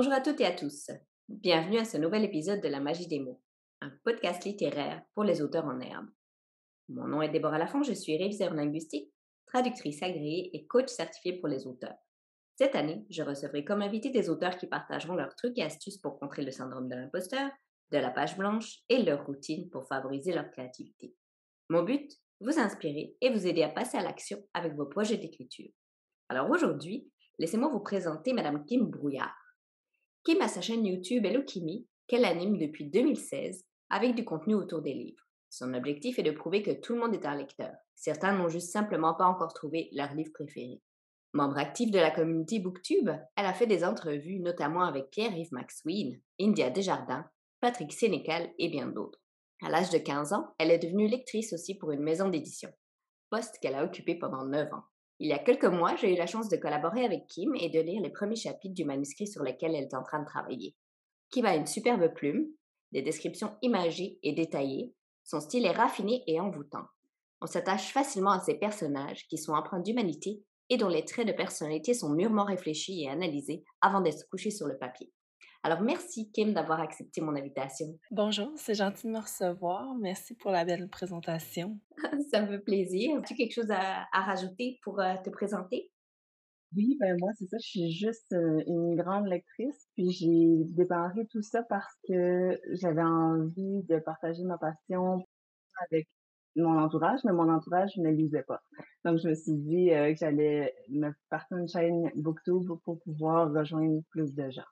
Bonjour à toutes et à tous. Bienvenue à ce nouvel épisode de La magie des mots, un podcast littéraire pour les auteurs en herbe. Mon nom est Déborah Lafont, je suis réviseur linguistique, traductrice agréée et coach certifié pour les auteurs. Cette année, je recevrai comme invité des auteurs qui partageront leurs trucs et astuces pour contrer le syndrome de l'imposteur, de la page blanche et leur routine pour favoriser leur créativité. Mon but, vous inspirer et vous aider à passer à l'action avec vos projets d'écriture. Alors aujourd'hui, laissez-moi vous présenter Madame Kim Brouillard. Kim a sa chaîne YouTube Hello Kimi, qu'elle anime depuis 2016 avec du contenu autour des livres. Son objectif est de prouver que tout le monde est un lecteur. Certains n'ont juste simplement pas encore trouvé leur livre préféré. Membre active de la communauté Booktube, elle a fait des entrevues notamment avec Pierre-Yves Maxwell, India Desjardins, Patrick Sénécal et bien d'autres. À l'âge de 15 ans, elle est devenue lectrice aussi pour une maison d'édition, poste qu'elle a occupé pendant 9 ans. Il y a quelques mois, j'ai eu la chance de collaborer avec Kim et de lire les premiers chapitres du manuscrit sur lequel elle est en train de travailler. Kim a une superbe plume, des descriptions imagées et détaillées, son style est raffiné et envoûtant. On s'attache facilement à ces personnages qui sont empreints d'humanité et dont les traits de personnalité sont mûrement réfléchis et analysés avant d'être couchés sur le papier. Alors, merci Kim d'avoir accepté mon invitation. Bonjour, c'est gentil de me recevoir. Merci pour la belle présentation. Ça me fait plaisir. As-tu quelque chose à, rajouter pour euh, te présenter? Oui, ben moi, c'est ça, je suis juste euh, une grande lectrice, puis j'ai démarré tout ça parce que j'avais envie de partager ma passion avec mon entourage, mais mon entourage ne lisait pas. Donc, je me suis dit euh, que j'allais me partir une chaîne BookTube pour pouvoir rejoindre plus de gens.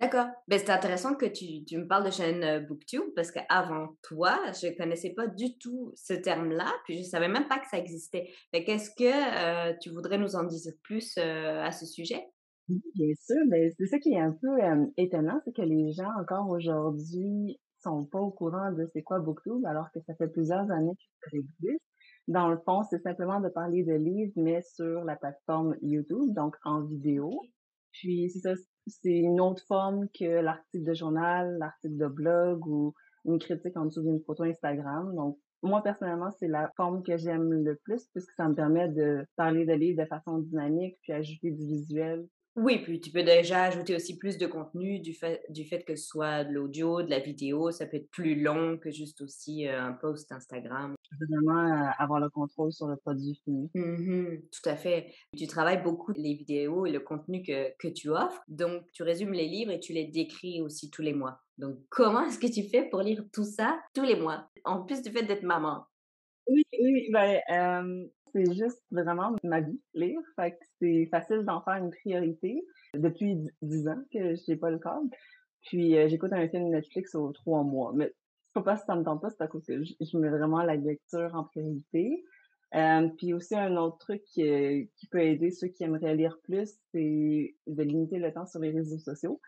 D'accord. Ben, c'est intéressant que tu, tu, me parles de chaîne euh, BookTube parce qu'avant toi, je connaissais pas du tout ce terme-là, puis je savais même pas que ça existait. Qu'est-ce que euh, tu voudrais nous en dire plus euh, à ce sujet? Oui, bien sûr. Ben, c'est ça qui est un peu étonnant, c'est que les gens encore aujourd'hui sont pas au courant de c'est quoi BookTube, alors que ça fait plusieurs années que ça existe. Dans le fond, c'est simplement de parler de livres, mais sur la plateforme YouTube, donc en vidéo. Puis c'est ça, c'est une autre forme que l'article de journal, l'article de blog ou une critique en dessous d'une photo Instagram. Donc, moi, personnellement, c'est la forme que j'aime le plus puisque ça me permet de parler de livres de façon dynamique puis ajouter du visuel. Oui, puis tu peux déjà ajouter aussi plus de contenu du fait, du fait que ce soit de l'audio, de la vidéo. Ça peut être plus long que juste aussi euh, un post Instagram. Vraiment euh, avoir le contrôle sur le produit fini. Mmh tout à fait. Tu travailles beaucoup les vidéos et le contenu que, que tu offres. Donc, tu résumes les livres et tu les décris aussi tous les mois. Donc, comment est-ce que tu fais pour lire tout ça tous les mois, en plus du fait d'être maman? Oui, oui, ben, euh, c'est juste vraiment ma vie, lire. Fait que c'est facile d'en faire une priorité. Depuis dix ans que je n'ai pas le câble. Puis euh, j'écoute un film Netflix aux trois mois. Mais c'est pas parce que ça me tente pas, c'est à cause que je, mets vraiment la lecture en priorité. Euh, puis aussi un autre truc qui, qui peut aider ceux qui aimeraient lire plus, c'est de limiter le temps sur les réseaux sociaux.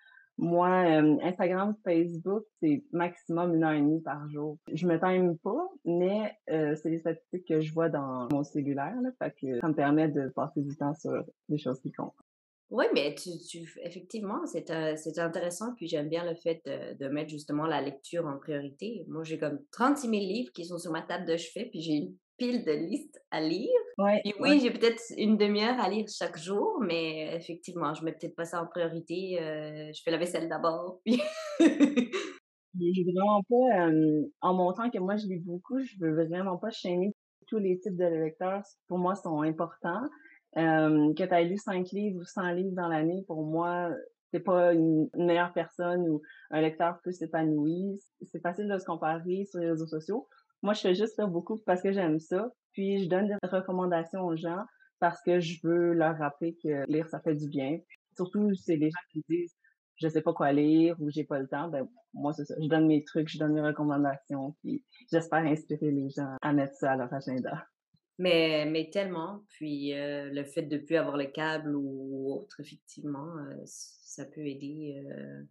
Moi, euh, Instagram, Facebook, c'est maximum une heure et demie par jour. Je me time pas, mais euh, c'est les statistiques que je vois dans mon cellulaire, là, fait que ça me permet de passer du temps sur des choses qui comptent. Oui, mais tu, tu effectivement, c'est euh, intéressant. Puis j'aime bien le fait de, de, mettre justement la lecture en priorité. Moi, j'ai comme 36 000 livres qui sont sur ma table de chevet, puis j'ai une pile de listes à lire. Ouais, oui, j'ai peut-être une demi-heure à lire chaque jour, mais effectivement, je mets peut-être pas ça en priorité. Euh, je fais la vaisselle d'abord. Puis... je veux vraiment pas, euh, en montrant que moi je lis beaucoup, je veux vraiment pas chaîner tous les types de lecteurs. Pour moi, sont importants. Euh, que tu aies lu 5 livres ou 100 livres dans l'année, pour moi, c'est pas une meilleure personne ou un lecteur plus épanoui. C'est facile de se comparer sur les réseaux sociaux. Moi, je fais juste ça beaucoup parce que j'aime ça. Puis, je donne des recommandations aux gens parce que je veux leur rappeler que lire, ça fait du bien. Surtout, c'est les gens qui disent je sais pas quoi lire ou j'ai pas le temps. Ben, moi, c'est ça. Je donne mes trucs, je donne mes recommandations. Puis, j'espère inspirer les gens à mettre ça à leur agenda. Mais, mais tellement. Puis, euh, le fait de plus avoir le câble ou autre, effectivement, euh, ça peut aider. Euh,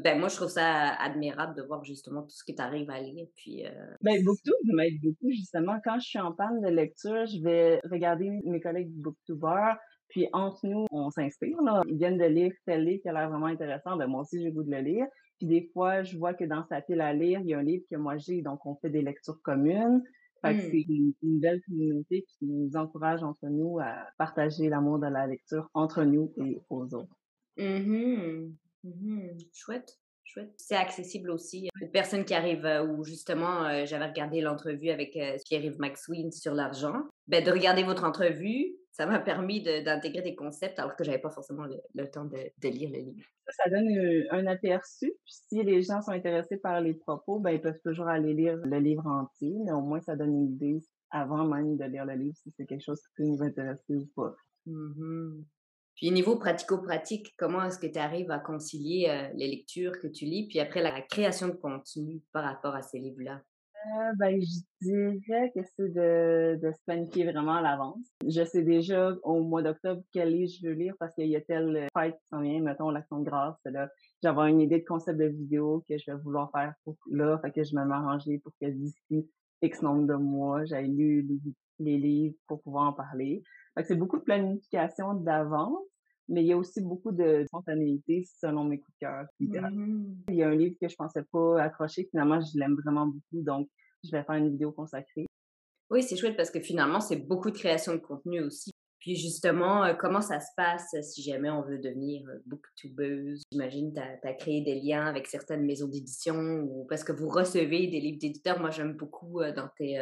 ben, moi, je trouve ça admirable de voir justement tout ce qui t'arrive à lire. Puis, euh... ben, BookTube m'aide beaucoup, justement. Quand je suis en panne de lecture, je vais regarder mes collègues BookTubers. Puis entre nous, on s'inspire. Ils viennent de lire tel livre qui a l'air vraiment intéressant. Ben, moi aussi, j'ai goût de le lire. Puis des fois, je vois que dans sa pile à lire, il y a un livre que moi j'ai, donc on fait des lectures communes. Fait que mmh. c'est une, belle communauté qui nous encourage entre nous à partager l'amour de la lecture entre nous et aux autres. Mmh Mmh chouette, chouette. C'est accessible aussi aux personnes qui arrivent, euh, ou justement, euh, j'avais regardé l'entrevue avec euh, Pierre-Yves McSween sur l'argent. Ben, de regarder votre entrevue, ça m'a permis d'intégrer des concepts alors que j'avais pas forcément le, temps de, de, lire le livre. Ça, donne un aperçu. Puis si les gens sont intéressés par les propos, ben, ils peuvent toujours aller lire le livre entier, mais au moins ça donne une idée avant même de lire le livre si c'est quelque chose qui peut nous intéresser ou pas. Mmh puis niveau pratico-pratique, comment est-ce que tu arrives à concilier euh, les lectures que tu lis, puis après la création de contenu par rapport à ces livres-là? Euh, ben, je dirais que c'est de, de se planifier vraiment à l'avance. Je sais déjà au mois d'octobre quel livre je veux lire parce qu'il y a telle fête qui s'en vient, mettons l'action de grâce, là. J'avais une idée de concept de vidéo que je vais vouloir faire pour là, fait que je vais m'arranger pour que d'ici X nombre de mois, j'aille lu les, livres pour pouvoir en parler. C'est beaucoup de planification d'avance, mais il y a aussi beaucoup de spontanéité selon mes coups de cœur. Mmh il y a un livre que je pensais pas accrocher, finalement, je l'aime vraiment beaucoup, donc je vais faire une vidéo consacrée. Oui, c'est chouette parce que finalement, c'est beaucoup de création de contenu aussi. Puis justement, euh, comment ça se passe euh, si jamais on veut devenir euh, booktubeuse? J'imagine que tu as, créé des liens avec certaines maisons d'édition ou parce que vous recevez des livres d'éditeurs. Moi, j'aime beaucoup dans tes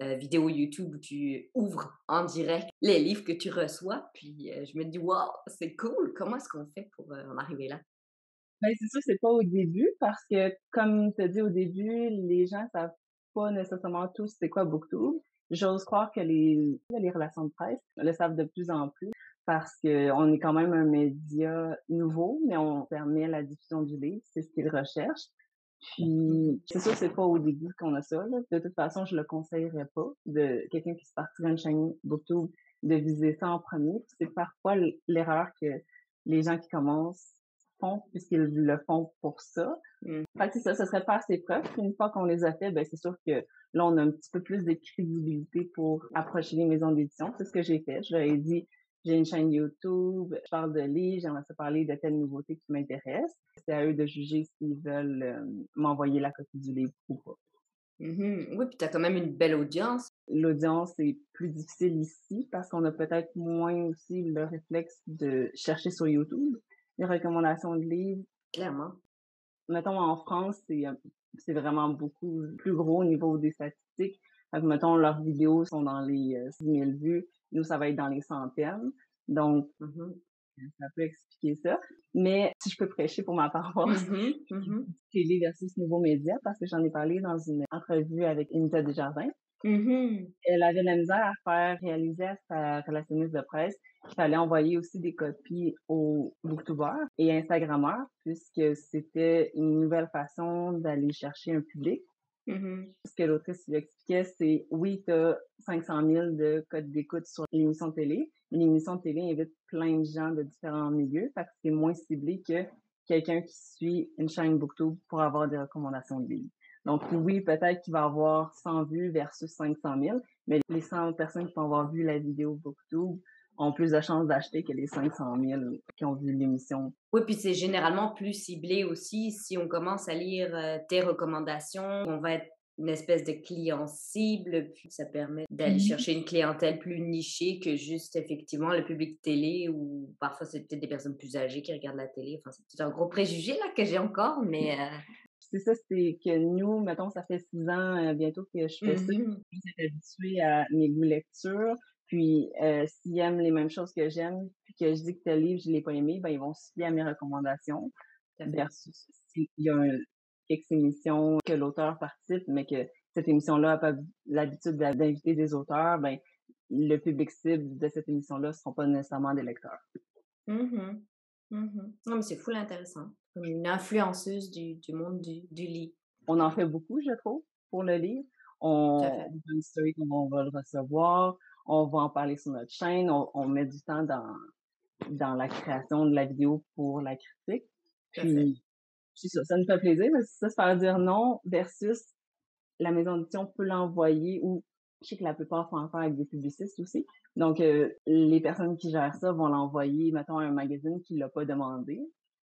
vidéos YouTube où tu ouvres en direct les livres que tu reçois. Puis je me dis, wow, c'est cool. Comment est-ce qu'on fait pour en arriver là? Ben, c'est sûr, c'est pas au début parce que, comme tu as dit au début, les gens savent pas nécessairement tous c'est quoi Booktube. J'ose croire que les, les relations de presse le savent de plus en plus parce qu'on est quand même un média nouveau, mais on permet la diffusion du livre, c'est ce qu'ils recherchent. Puis, c'est sûr, c'est pas au début qu'on a ça. De toute façon, je le conseillerais pas de quelqu'un qui se partirait une chaîne YouTube de viser ça en premier. C'est parfois l'erreur que les gens qui commencent font puisqu'ils le font pour ça. Mmh. Fait que ça, ce serait faire ses preuves. une fois qu'on les a fait, ben c'est sûr que là, on a un petit peu plus de crédibilité pour approcher les maisons d'édition. C'est ce que j'ai fait. Je leur ai dit, j'ai une chaîne YouTube, je parle de livres, j'aimerais ça parler de telles nouveautés qui m'intéressent. C'est à eux de juger s'ils veulent euh, m'envoyer la copie du livre ou pas. Mmh oui, puis tu as quand même une belle audience. L'audience est plus difficile ici parce qu'on a peut-être moins aussi le réflexe de chercher sur YouTube les recommandations de livres. Clairement. Mettons, en France, c'est, euh, vraiment beaucoup plus gros au niveau des statistiques. Fait mettons, leurs vidéos sont dans les 6000 euh, vues. Nous, ça va être dans les centaines. Donc, mmh ça peut expliquer ça. Mais si je peux prêcher pour ma paroisse, mmh mmh télé versus nouveaux médias, parce que j'en ai parlé dans une entrevue avec Anita Desjardins. Mmh Elle avait la misère à faire réaliser à sa relationniste de presse qu'il fallait envoyer aussi des copies aux booktubers et Instagrammeurs, puisque c'était une nouvelle façon d'aller chercher un public. Mmh Ce que l'autrice lui expliquait, c'est oui, tu as 500 000 de codes d'écoute sur l'émission télé, mais l'émission télé invite plein de gens de différents milieux, parce que c'est moins ciblé que quelqu'un qui suit une chaîne Booktube pour avoir des recommandations de livres. Donc oui, peut-être qu'il va avoir 100 vues versus 500 000, mais les 100 personnes qui vont avoir vu la vidéo BookTube ont plus de chances d'acheter que les 500 000 qui ont vu l'émission. Oui, puis c'est généralement plus ciblé aussi. Si on commence à lire euh, tes recommandations, on va être une espèce de client cible, puis ça permet d'aller mmh chercher une clientèle plus nichée que juste effectivement le public télé ou parfois c'est peut-être des personnes plus âgées qui regardent la télé. Enfin, c'est un gros préjugé là que j'ai encore, mais euh, c'est ça, c'est que nous, mettons, ça fait six ans euh, bientôt que je fais ça. Mmh je suis habituée à mes goûts lecture. Puis, euh, s'ils aiment les mêmes choses que j'aime, puis que je dis que tel livre, je ne l'ai pas aimé, ben, ils vont se fier à mes recommandations. Versus s'il y a un, quelques émissions que l'auteur participe, mais que cette émission-là n'a pas l'habitude d'inviter des auteurs, ben, le public cible de cette émission-là ne seront pas nécessairement des lecteurs. Mmh Mmh non, mais c'est fou intéressant. Comme une influenceuse du, du monde du, du, lit. On en fait beaucoup, je trouve, pour le livre. On, a une story on va le recevoir, on va en parler sur notre chaîne, on, met du temps dans, dans la création de la vidéo pour la critique. Puis, ça, ça nous fait plaisir, mais ça se faire dire non versus la maison d'édition peut l'envoyer ou je sais que la plupart font affaire avec des publicistes aussi. Donc, euh, les personnes qui gèrent ça vont l'envoyer, mettons, à un magazine qui l'a pas demandé,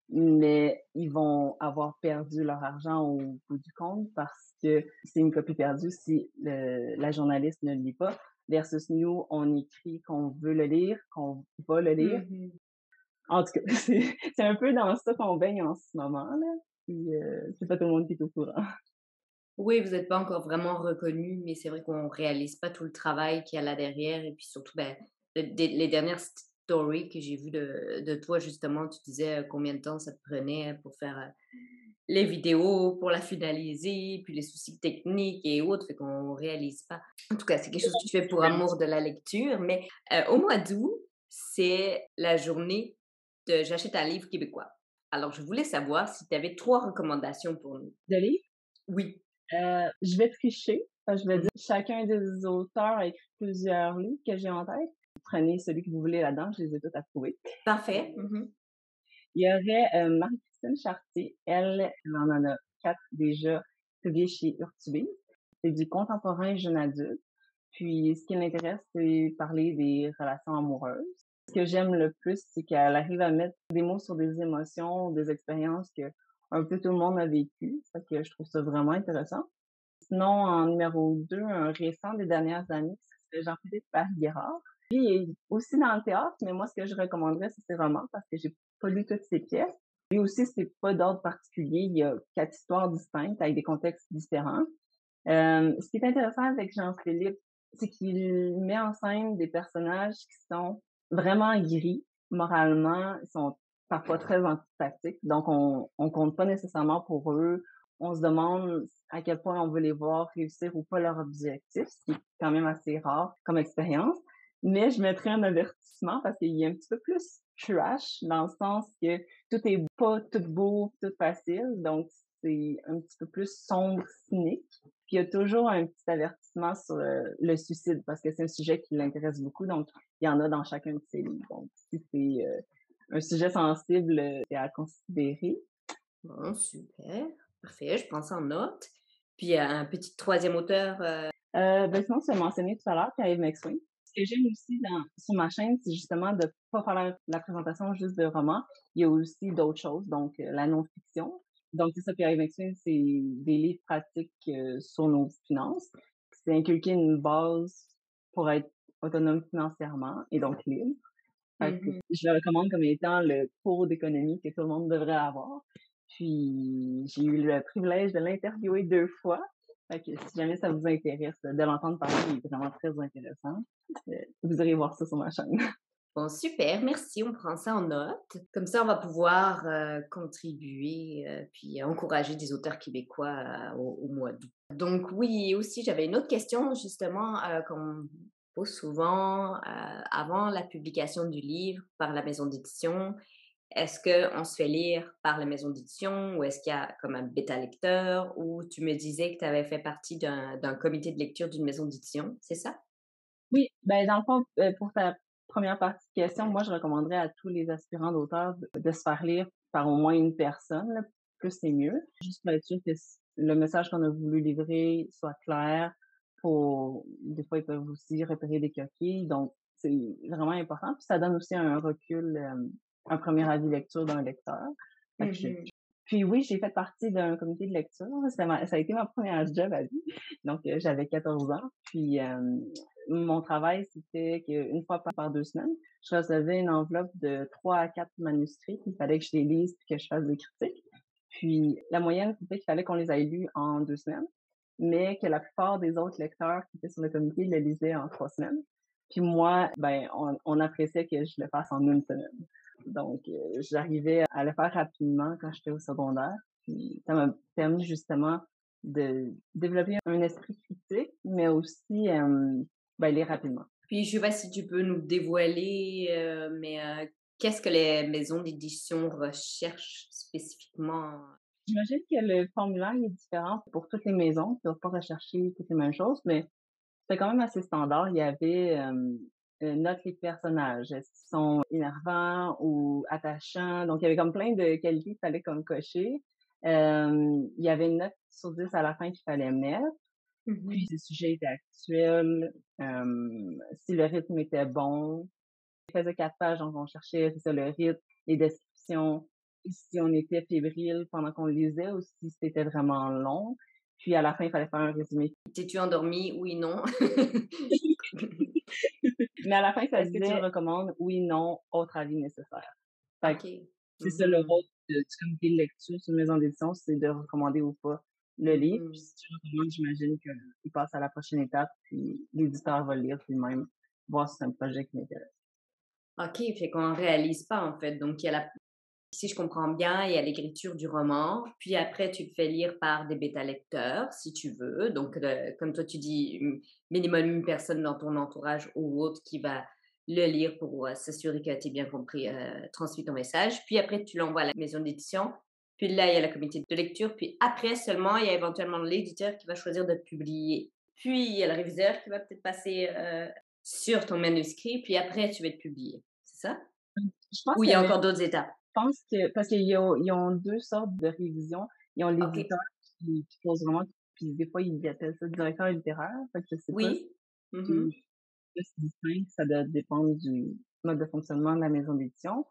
mais ils vont avoir perdu leur argent au bout du compte parce que c'est une copie perdue si la journaliste ne le lit pas. Versus nous, on écrit qu'on veut le lire, qu'on va le lire. Mmh En tout cas, c'est un peu dans ça qu'on baigne en ce moment, là. Puis, euh, c'est pas tout le monde qui est au courant. Oui, vous n'êtes pas encore vraiment reconnu, mais c'est vrai qu'on réalise pas tout le travail qu'il y a là derrière. Et puis surtout, ben, les dernières stories que j'ai vues de, de, toi, justement, tu disais euh, combien de temps ça te prenait pour faire euh, les vidéos, pour la finaliser, puis les soucis techniques et autres, fait qu'on réalise pas. En tout cas, c'est quelque chose que tu fais pour amour de la lecture. Mais au mois d'août, c'est la journée de J'achète un livre québécois. Alors, je voulais savoir si tu avais trois recommandations pour nous. De livres? Oui. Euh, je vais tricher. Je vais mmh. dire chacun des auteurs a écrit plusieurs livres que j'ai en tête. Prenez celui que vous voulez là-dedans, je les ai tous approuvés. Parfait. Mmh Il y aurait euh, Marie-Christine Chartier. Elle, elle en a quatre déjà publiés chez Urtubise. C'est du contemporain jeune adulte. Puis, ce qui l'intéresse, c'est parler des relations amoureuses. Ce que j'aime le plus, c'est qu'elle arrive à mettre des mots sur des émotions, des expériences que un peu tout le monde a vécues. Fait que je trouve ça vraiment intéressant. Sinon, en numéro 2, un récent des dernières années, c'est Jean-Philippe Paris-Guérard. Lui, il est aussi dans le théâtre, mais moi, ce que je recommanderais, c'est ses romans parce que j'ai pas toutes ses pièces. Lui aussi, c'est pas d'ordre particulier. Il y a quatre histoires distinctes avec des contextes différents. Euh, ce qui est intéressant avec Jean-Philippe, c'est qu'il met en scène des personnages qui sont vraiment gris moralement, ils sont parfois très antipathiques, donc on on compte pas nécessairement pour eux. On se demande à quel point on veut les voir réussir ou pas leur objectif, ce qui est quand même assez rare comme expérience. Mais je mettrais un avertissement parce qu'il y a un petit peu plus trash dans le sens que tout est pas tout beau, tout facile, donc c'est un petit peu plus sombre, cynique. Puis il y a toujours un petit avertissement sur le, suicide parce que c'est un sujet qui l'intéresse beaucoup. Donc, il y en a dans chacun de ses livres. Donc, si c'est euh, un sujet sensible, c'est à considérer. Bon, super. Parfait. Je pense en note. Puis, il y a un petit troisième auteur. Euh... Euh, ben, sinon, tu as mentionné tout à l'heure, Pierre-Yves McSween. Que j'aime aussi dans, sur ma chaîne, c'est justement de pas faire la, présentation juste de romans. Il y a aussi d'autres choses, donc euh, la non-fiction. Donc, c'est ça, Pierre McSween, c'est des livres pratiques euh, sur nos finances. C'est inculquer une base pour être autonome financièrement et donc libre. Mmh je le recommande comme étant le cours d'économie que tout le monde devrait avoir. Puis, j'ai eu le privilège de l'interviewer deux fois. Fait si jamais ça vous intéresse de l'entendre parler, il est vraiment très intéressant. Euh, vous irez voir ça sur ma chaîne. Bon, super, merci, on prend ça en note. Comme ça, on va pouvoir euh, contribuer euh, puis encourager des auteurs québécois au, mois d'août. Donc oui, aussi, j'avais une autre question justement qu'on pose souvent avant la publication du livre par la maison d'édition. Est-ce qu'on se fait lire par la maison d'édition ou est-ce qu'il y a comme un bêta lecteur ou tu me disais que tu avais fait partie d'un comité de lecture d'une maison d'édition, c'est ça? Oui, ben dans le fond, pour ta première partie de question, moi, je recommanderais à tous les aspirants d'auteurs de, se faire lire par au moins une personne. Plus c'est mieux. Juste pour être sûr que le message qu'on a voulu livrer soit clair. Pour, des fois, ils peuvent aussi repérer des coquilles. Donc, c'est vraiment important. Puis ça donne aussi un recul, euh, un premier avis lecture d'un lecteur. Mm-hmm. Puis oui, j'ai fait partie d'un comité de lecture. Ça, a été ma première job à vie. Donc, euh, j'avais 14 ans. Puis euh, mon travail, c'était qu'une fois par deux semaines, je recevais une enveloppe de trois à quatre manuscrits. Il fallait que je les lise et que je fasse des critiques. Puis la moyenne, c'était qu'il fallait qu'on les aille lus en deux semaines, mais que la plupart des autres lecteurs qui étaient sur le comité les lisaient en trois semaines. Puis moi, ben, on, on appréciait que je le fasse en une semaine. Donc, euh, j'arrivais à le faire rapidement quand j'étais au secondaire. Puis, ça m'a permis justement de développer un esprit critique, mais aussi euh, ben, lire rapidement. Puis, je sais pas si tu peux nous dévoiler, euh, mais qu'est-ce que les maisons d'édition recherchent spécifiquement? J'imagine que le formulaire est différent pour toutes les maisons. Tu ne doivent pas rechercher toutes les mêmes choses, mais c'est quand même assez standard. Il y avait euh, note les personnages. Est-ce qu'ils sont énervants ou attachants? Donc, il y avait comme plein de qualités qu'il fallait comme cocher. Euh, il y avait une note sur 10 à la fin qu'il fallait mettre. Mmh Puis, si le sujet était actuel, euh, si le rythme était bon. Il faisait quatre pages, donc on cherchait ça, le rythme, les descriptions, si on était fébrile pendant qu'on lisait ou si c'était vraiment long. Puis à la fin, il fallait faire un résumé. T'es-tu endormi? Oui, non. Mais à la fin, ça se dit, je recommande oui, non, autre avis nécessaire. Fait c'est ça le mmh rôle du comité de lecture sur une maison d'édition, c'est de recommander ou pas le livre. Puis si tu recommandes, j'imagine qu'il passe à la prochaine étape, puis l'éditeur va le lire lui-même, voir si c'est un projet qui m'intéresse. OK, fait qu'on réalise pas en fait. Donc, il y a la... si je comprends bien, il y a l'écriture du roman, puis après, tu le fais lire par des bêta-lecteurs, si tu veux. Donc, comme toi, tu dis, minimum une personne dans ton entourage ou autre qui va le lire pour s'assurer que tu as bien compris, euh, transmis ton message. Puis après, tu l'envoies à la maison d'édition. Puis là, il y a la comité de lecture. Puis après seulement, il y a éventuellement l'éditeur qui va choisir de publier. Puis il y a le réviseur qui va peut-être passer euh, sur ton manuscrit. Puis après, tu vas être publié. C'est ça? Je pense Ou il y a encore d'autres étapes? Je pense que, parce qu'ils ont, ils ont deux sortes de révisions. Ils ont l'éditeur qui, qui pose vraiment, puis des fois, ils appellent ça directeur littéraire. Fait que je sais oui. Pas. Mmh ça doit dépendre du mode de fonctionnement de la maison d'édition.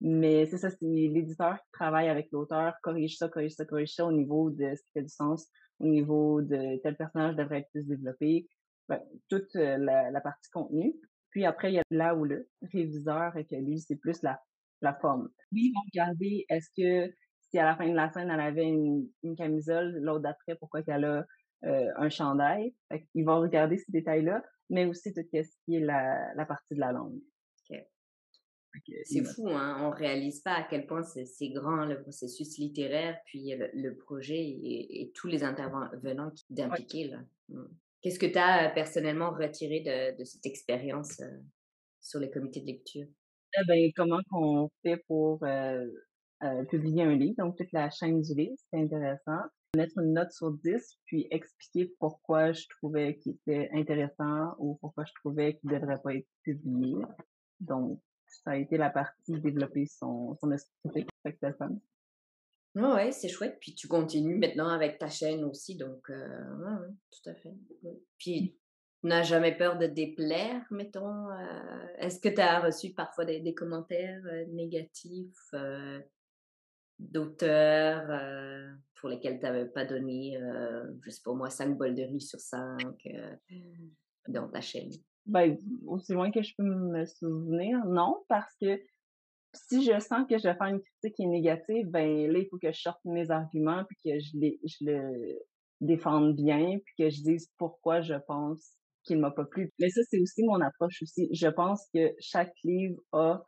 Mais c'est ça, c'est l'éditeur qui travaille avec l'auteur, corrige ça, corrige ça, corrige ça au niveau de ce qui fait du sens, au niveau de tel personnage devrait être plus développé, ben, toute euh, la, partie contenu. Puis après, il y a là où le réviseur, et que lui, c'est plus la, la forme. Lui, ils vont regarder, est-ce que si à la fin de la scène, elle avait une, une camisole, l'autre d'après, pourquoi qu'elle a euh, un chandail. Ils vont regarder ces détails-là, mais aussi tout ce qui est la, la partie de la langue. C'est fou, hein? on réalise pas à quel point c'est grand le processus littéraire, puis le, projet et, tous les intervenants qui d'impliquer. là. Mmh. Qu'est-ce que tu as euh, personnellement retiré de, de cette expérience euh, sur les comités de lecture? Ben, comment qu'on fait pour publier un livre, donc toute la chaîne du livre, c'est intéressant mettre une note sur 10, puis expliquer pourquoi je trouvais qu'il était intéressant ou pourquoi je trouvais qu'il ne devrait pas être publié. Donc, ça a été la partie développer son, son femme. Ouais, c'est chouette. Puis tu continues maintenant avec ta chaîne aussi, donc euh, tout à fait. Puis n'as jamais peur de déplaire, mettons. Euh, est-ce que tu as reçu parfois des, commentaires euh, négatifs d'auteurs euh, pour lesquels tu n'avais pas donné, je sais pas moi, 5 bols de riz sur 5 euh, dans ta chaîne? Ben, aussi loin que je peux me souvenir, non, parce que si je sens que je vais faire une critique qui est négative, ben là, il faut que je sorte mes arguments, puis que je, les, je le défende bien, puis que je dise pourquoi je pense qu'il m'a pas plu. Mais ça, c'est aussi mon approche aussi. Je pense que chaque livre a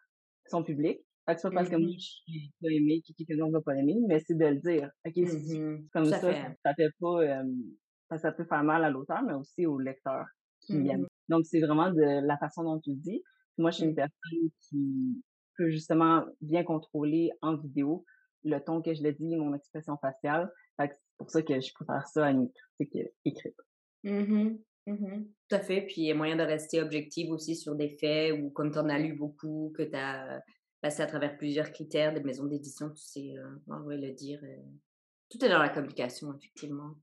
son public. Fait que c'est pas parce que moi, mmh je pas aimé, que quelqu'un d'autre va pas aimer, mais c'est de le dire. OK, mmh comme ça, ça, fait pas, ça, peut faire mal à l'auteur, mais aussi au lecteur qui mmh Donc, c'est vraiment de la façon dont tu le dis. Moi, je suis une personne qui peut justement bien contrôler en vidéo le ton que je le dis, mon expression faciale. Fait que c'est pour ça que je préfère ça à une critique écrite. Mmh Tout à fait. Puis il y a moyen de rester objective aussi sur des faits ou comme tu en as lu beaucoup, que tu as passer à travers plusieurs critères des maisons d'édition, tu sais, euh, le dire. Euh, tout est dans la communication, effectivement.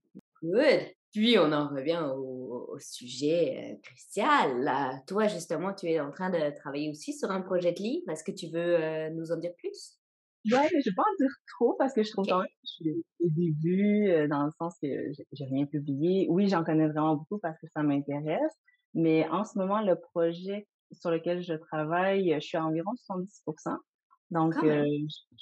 Good. Puis on en revient au, sujet euh, crucial. Toi, justement, tu es en train de travailler aussi sur un projet de livre. Est-ce que tu veux euh, nous en dire plus? Ouais, mais je vais pas en dire trop parce que je trouve quand même que je suis au début, dans le sens que j'ai rien publié. Oui, j'en connais vraiment beaucoup parce que ça m'intéresse. Mais en ce moment, le projet sur lequel je travaille, je suis à environ 70% Donc, euh,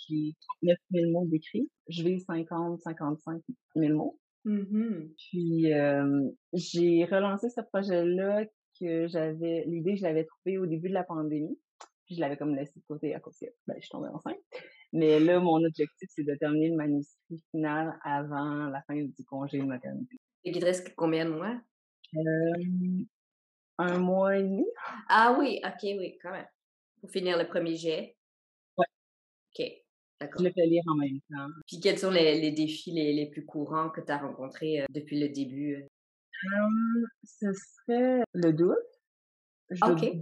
j'ai 39 000 mots d'écrit. Je vais 50, 55 000 mots. Mmh Puis, euh, j'ai relancé ce projet-là que j'avais, l'idée, je l'avais trouvée au début de la pandémie. Puis, je l'avais comme laissé de côté à cause que ben, je suis tombée enceinte. Mais là, mon objectif, c'est de terminer le manuscrit final avant la fin du congé de maternité. Et il te reste combien de mois? Euh, un mois et demi. Ah oui, ok, oui, quand même. Pour finir le premier jet. Ouais. Ok, d'accord. Je le fais lire en même temps. Puis quels sont les, les défis les, les, plus courants que tu as rencontrés euh, depuis le début? Euh, ce serait le doute. ok.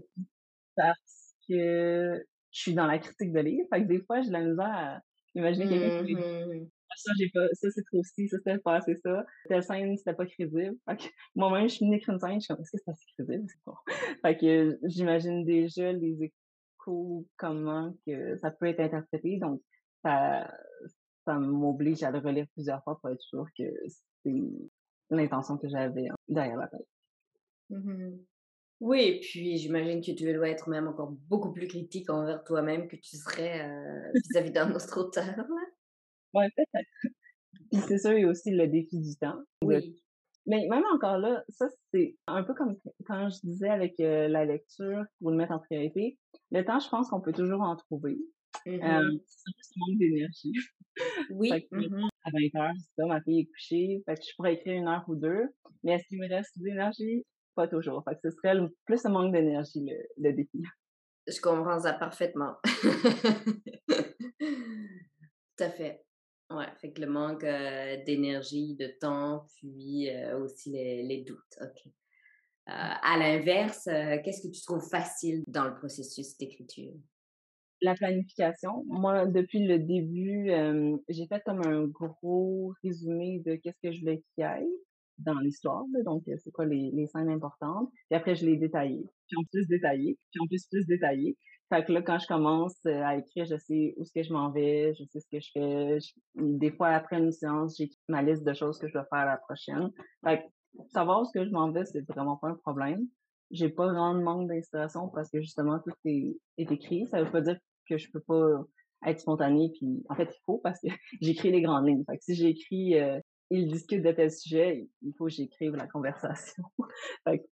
Parce que je suis dans la critique de livre. Fait que des fois, j'ai la misère à imaginer quelqu'un qui mmh ça, j'ai pas, ça, c'est trop si, ça, c'était pas assez ça. Telle scène, c'était pas crédible. moi-même, je suis d'écrire une scène, je suis comme, est-ce que c'est assez crédible? Fait que j'imagine déjà les échos, comment que ça peut être interprété. Donc, ça, ça m'oblige à le relire plusieurs fois pour être sûr que c'est l'intention que j'avais derrière la tête. Mmh Oui, puis j'imagine que tu dois être même encore beaucoup plus critique envers toi-même que tu serais euh, vis-à-vis d'un autre auteur. Ouais, peut-être. Puis c'est sûr, il y a aussi le défi du temps. Oui. Mais même encore là, ça, c'est un peu comme quand je disais avec euh, la lecture, pour le mettre en priorité. Le temps, je pense qu'on peut toujours en trouver. Mmh Euh, c'est juste un manque d'énergie. Oui. Fait que, Mmh à 20 heures, c'est ça, ma fille est couchée. Fait que je pourrais écrire une heure ou deux. Mais est-ce qu'il me reste de l'énergie? Pas toujours. Fait que ce serait le- plus un manque d'énergie, le, le défi. Je comprends ça parfaitement. Tout à fait. Ouais, fait que le manque euh, d'énergie, de temps, puis euh, aussi les, les doutes. OK. Euh, à l'inverse, qu'est-ce que tu trouves facile dans le processus d'écriture? La planification. Moi, depuis le début, euh, j'ai fait comme un gros résumé de qu'est-ce que je voulais qu'il y ait dans l'histoire. Donc, euh, c'est quoi les, les scènes importantes. Et après, je l'ai détaillé. Puis en plus détaillé. Puis en plus plus détaillé. Fait que là, quand je commence euh, à écrire, je sais où est-ce que je m'en vais, je sais ce que je fais. Des fois, après une séance, j'ai ma liste de choses que je dois faire la prochaine. Fait que savoir où est-ce que je m'en vais, c'est vraiment pas un problème. J'ai pas vraiment de manque d'inspiration parce que justement, tout est, est écrit. Ça veut pas dire que je peux pas être spontanée. Puis, en fait, il faut parce que j'écris les grandes lignes. Fait que si j'écris, euh, il discute de tel sujet, il faut que j'écrive la conversation. fait que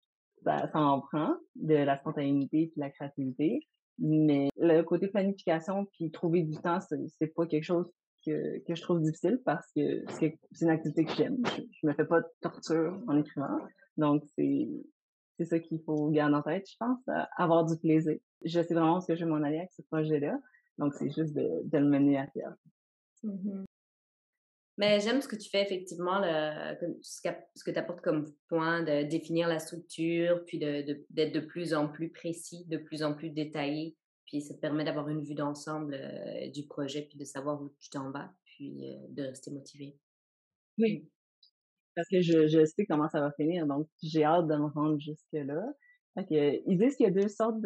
ça, ça en prend de la spontanéité puis de la créativité. Mais le côté planification puis trouver du temps, c'est pas quelque chose que, que je trouve difficile parce que c'est une activité que j'aime. Je, je me fais pas de torture en écrivant. Donc, c'est c'est ça qu'il faut garder en tête, je pense, avoir du plaisir. Je sais vraiment ce que je vais m'en aller avec ce projet-là. Donc, c'est juste de, de le mener à terme. Mmh Mais j'aime ce que tu fais effectivement, ce que tu apportes comme point de définir la structure, puis de, de- d'être de plus en plus précis, de plus en plus détaillé. Puis ça te permet d'avoir une vue d'ensemble euh, du projet, puis de savoir où tu t'en vas, puis euh, de rester motivé. Oui. Parce que je, sais comment ça va finir. Donc, j'ai hâte de me rendre jusque-là. Que, ils disent qu'il y a deux sortes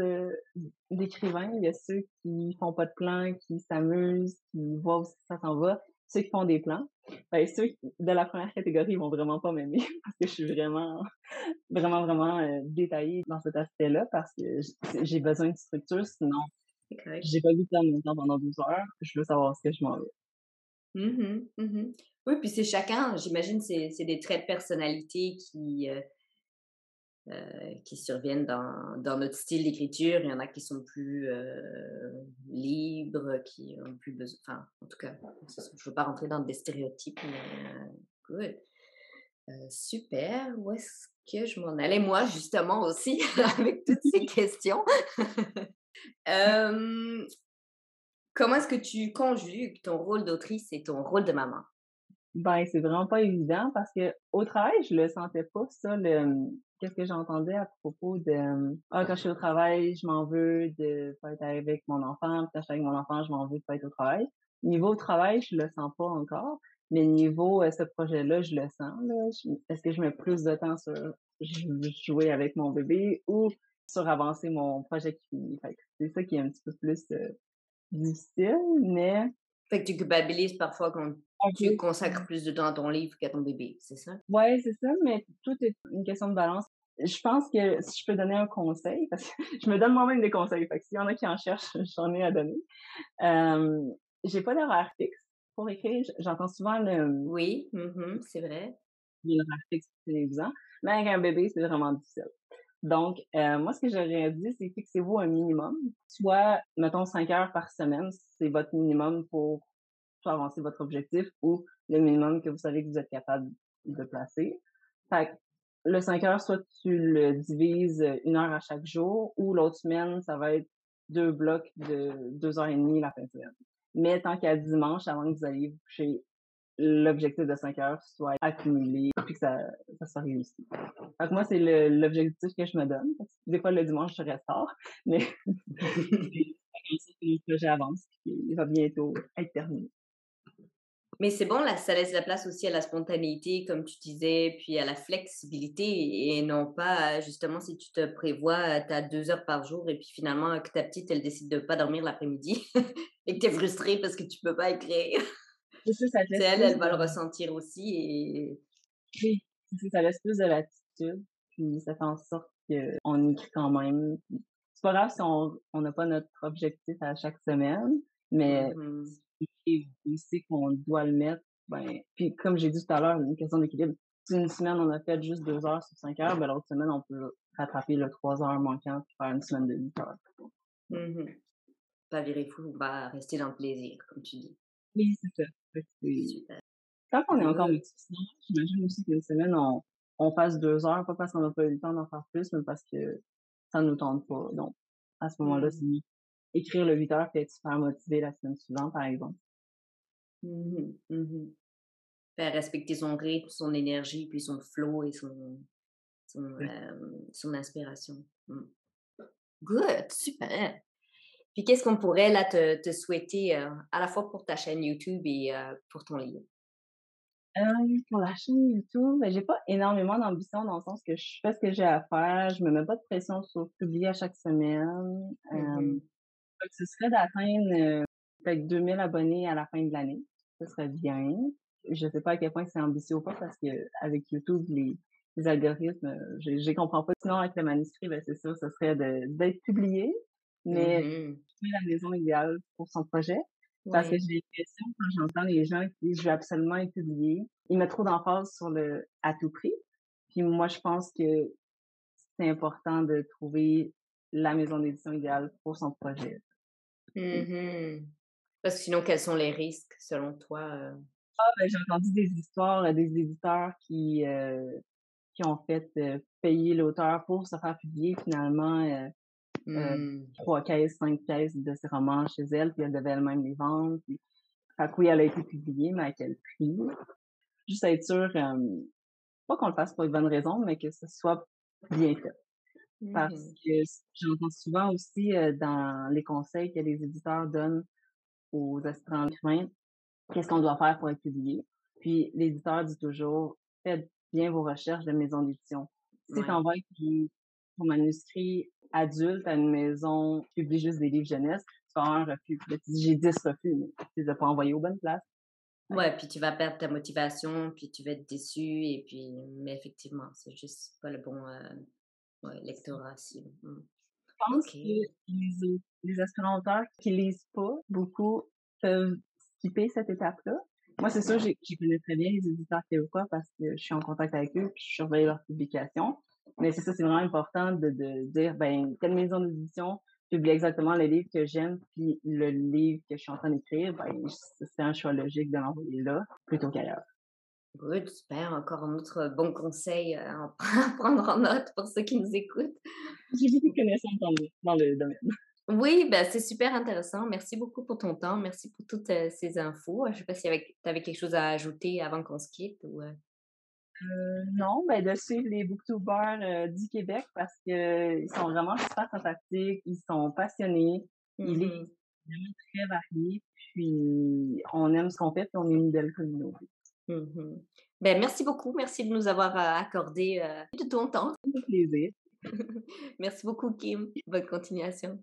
d'écrivains. Il y a ceux qui font pas de plans, qui s'amusent, qui voient où ça s'en va. Ceux qui font des plans. Ben, ceux de la première catégorie ils vont vraiment pas m'aimer parce que je suis vraiment, vraiment, vraiment euh, détaillée dans cet aspect-là parce que j'ai besoin de structure. Sinon, j'ai pas vu de mon temps pendant 12 heures. Je veux savoir ce que je m'en vais. Mhm, mhm. Oui, puis c'est chacun, j'imagine, c'est c'est des traits de personnalité qui, euh, euh, qui surviennent dans, dans notre style d'écriture. Il y en a qui sont plus euh, libres, qui ont plus besoin. Enfin, en tout cas, je ne veux pas rentrer dans des stéréotypes, mais good. Euh, super. Où est-ce que je m'en allais, moi, justement, aussi, avec toutes ces questions? Euh, comment est-ce que tu conjugues ton rôle d'autrice et ton rôle de maman? Ben, c'est vraiment pas évident parce que au travail, je le sentais pas, ça, le, qu'est-ce que j'entendais à propos de, ah, quand je suis au travail, je m'en veux de pas être avec mon enfant, quand je suis avec mon enfant, je m'en veux de pas être au travail. Niveau travail, je le sens pas encore, mais niveau euh, ce projet-là, je le sens, là. Est-ce que je mets plus de temps sur jou- jouer avec mon bébé ou sur avancer mon projet qui finit? C'est ça qui est un petit peu plus euh, difficile, mais Fait que tu culpabilises parfois quand tu consacres plus de temps à ton livre qu'à ton bébé, c'est ça? Ouais, c'est ça, mais tout est une question de balance. Je pense que si je peux donner un conseil, parce que je me donne moi-même des conseils, fait que s'il y en a qui en cherchent, j'en ai à donner. Euh, j'ai pas d'horaire fixe pour écrire. J'entends souvent le, Oui, mhm, c'est vrai. l'horaire fixe pour télévisant, mais avec un bébé, c'est vraiment difficile. Donc, euh, moi, ce que j'aurais dit, c'est fixez-vous un minimum. Soit, mettons, cinq heures par semaine, c'est votre minimum pour soit avancer votre objectif ou le minimum que vous savez que vous êtes capable de placer. Fait que le 5 heures, soit tu le divises euh, une heure à chaque jour ou l'autre semaine, ça va être deux blocs de deux heures et demie la fin de semaine. Mais tant qu'à dimanche, avant que vous alliez vous coucher, l'objectif de 5 heures soit accumulé puis que ça, ça soit réussi. Fait que moi, c'est l'objectif que je me donne. Parce que Des fois, le dimanche, je reste tard, mais comme ça, le projet avance puis il va bientôt être terminé. Mais c'est bon, là, ça laisse la place aussi à la spontanéité, comme tu disais, puis à la flexibilité, et non pas, justement, si tu te prévois, tu as deux heures par jour, et puis finalement, que ta petite, elle décide de pas dormir l'après-midi, et que tu es frustrée parce que tu peux pas écrire. C'est ça, ça elle, elle va le ressentir aussi, et Oui, ça, ça laisse plus de latitude, puis ça fait en sorte qu'on écrit quand même. C'est pas grave si on n'a pas notre objectif à chaque semaine, mais mm-hmm. aussi qu'on doit le mettre. Ben, puis comme j'ai dit tout à l'heure, une question d'équilibre. Si une semaine on a fait juste deux heures sur cinq heures, ben l'autre semaine on peut rattraper le trois heures manquant et faire une semaine de huit heures. Mm-hmm. Pas virer fou, on va rester dans le plaisir, comme tu dis. Oui, c'est ça. Super. Quand on est encore motivé, j'imagine aussi qu'une semaine, on, on fasse deux heures, pas parce qu'on n'a pas eu le temps d'en faire plus, mais parce que ça ne nous tente pas. Donc, à ce moment-là, mmh. c'est écrire le 8 heures et être super motivé la semaine suivante, par exemple. Mmh mmh Faire respecter son rythme, son énergie, puis son flow et son, son, euh, son inspiration. Good, super. Puis qu'est-ce qu'on pourrait là te, te souhaiter euh, à la fois pour ta chaîne YouTube et euh, pour ton livre? pour la chaîne YouTube, ben, j'ai pas énormément d'ambition dans le sens que je fais ce que j'ai à faire, je me mets pas de pression sur publier à chaque semaine. Ce serait d'atteindre peut-être 2000 abonnés à la fin de l'année. Ce serait bien. Je sais pas à quel point c'est ambitieux ou pas parce que avec YouTube, les, les algorithmes, je, je les comprends pas. Sinon, avec le manuscrit, ben, c'est sûr, ce serait d'être publié. Mais mmh la maison idéale pour son projet. Parce que j'ai l'impression, quand j'entends les gens qui disent je veux absolument être publié, ils mettent trop d'emphase sur le à tout prix. Puis moi, je pense que c'est important de trouver la maison d'édition idéale pour son projet. Mmh Parce que sinon, quels sont les risques selon toi? Euh? Ah, ben, j'ai entendu des histoires euh, des éditeurs qui, euh, qui ont fait payer l'auteur pour se faire publier finalement. Mmh. trois caisses, cinq caisses de ses romans chez elle, puis elle devait elle-même les vendre. Puis, fait oui, elle a été publiée, mais à quel prix? Juste être sûr, pas qu'on le fasse pour une bonne raison, mais que ce soit bien fait. Parce mmh. que j'entends souvent aussi dans les conseils que les éditeurs donnent aux aspirants écrivains, qu'est-ce qu'on doit faire pour être publié? Puis l'éditeur dit toujours, faites bien vos recherches de maison d'édition. Si tu envoies ton manuscrit adulte à une maison qui publie juste des livres jeunesse, tu vas avoir un refus. j'ai 10 refus, mais tu les as pas envoyés aux bonnes places. Ouais, puis tu vas perdre ta motivation, puis tu vas être déçu, et puis, mais effectivement, c'est juste pas le bon euh, lectorat. Mmh. Je pense que les, les aspirants-auteurs qui lisent pas beaucoup peuvent skipper cette étape-là. Moi, c'est sûr, j'y connais très bien les éditeurs québécois parce que je suis en contact avec eux, puis je surveille leurs publications. Mais c'est ça, c'est vraiment important de, de dire, ben, telle maison d'édition publie exactement le livre que j'aime, puis le livre que je suis en train d'écrire, ben, c'est un choix logique de l'envoyer là plutôt qu'ailleurs. Good, super. Encore un autre bon conseil à prendre en note pour ceux qui nous écoutent. J'ai beaucoup de connaissances dans le, domaine. Oui, ben, c'est super intéressant. Merci beaucoup pour ton temps. Merci pour toutes euh, ces infos. Je ne sais pas si tu avais quelque chose à ajouter avant qu'on se quitte. Ou, euh? Euh, non, ben de suivre les booktubers euh, du Québec parce qu'ils sont vraiment super sympathiques, ils sont passionnés, il est mm-hmm. vraiment très varié, puis on aime ce qu'on fait, puis on est une belle communauté. Mm-hmm. Ben, merci beaucoup, merci de nous avoir euh, accordé de ton temps. Un plaisir. merci beaucoup, Kim. Bonne continuation.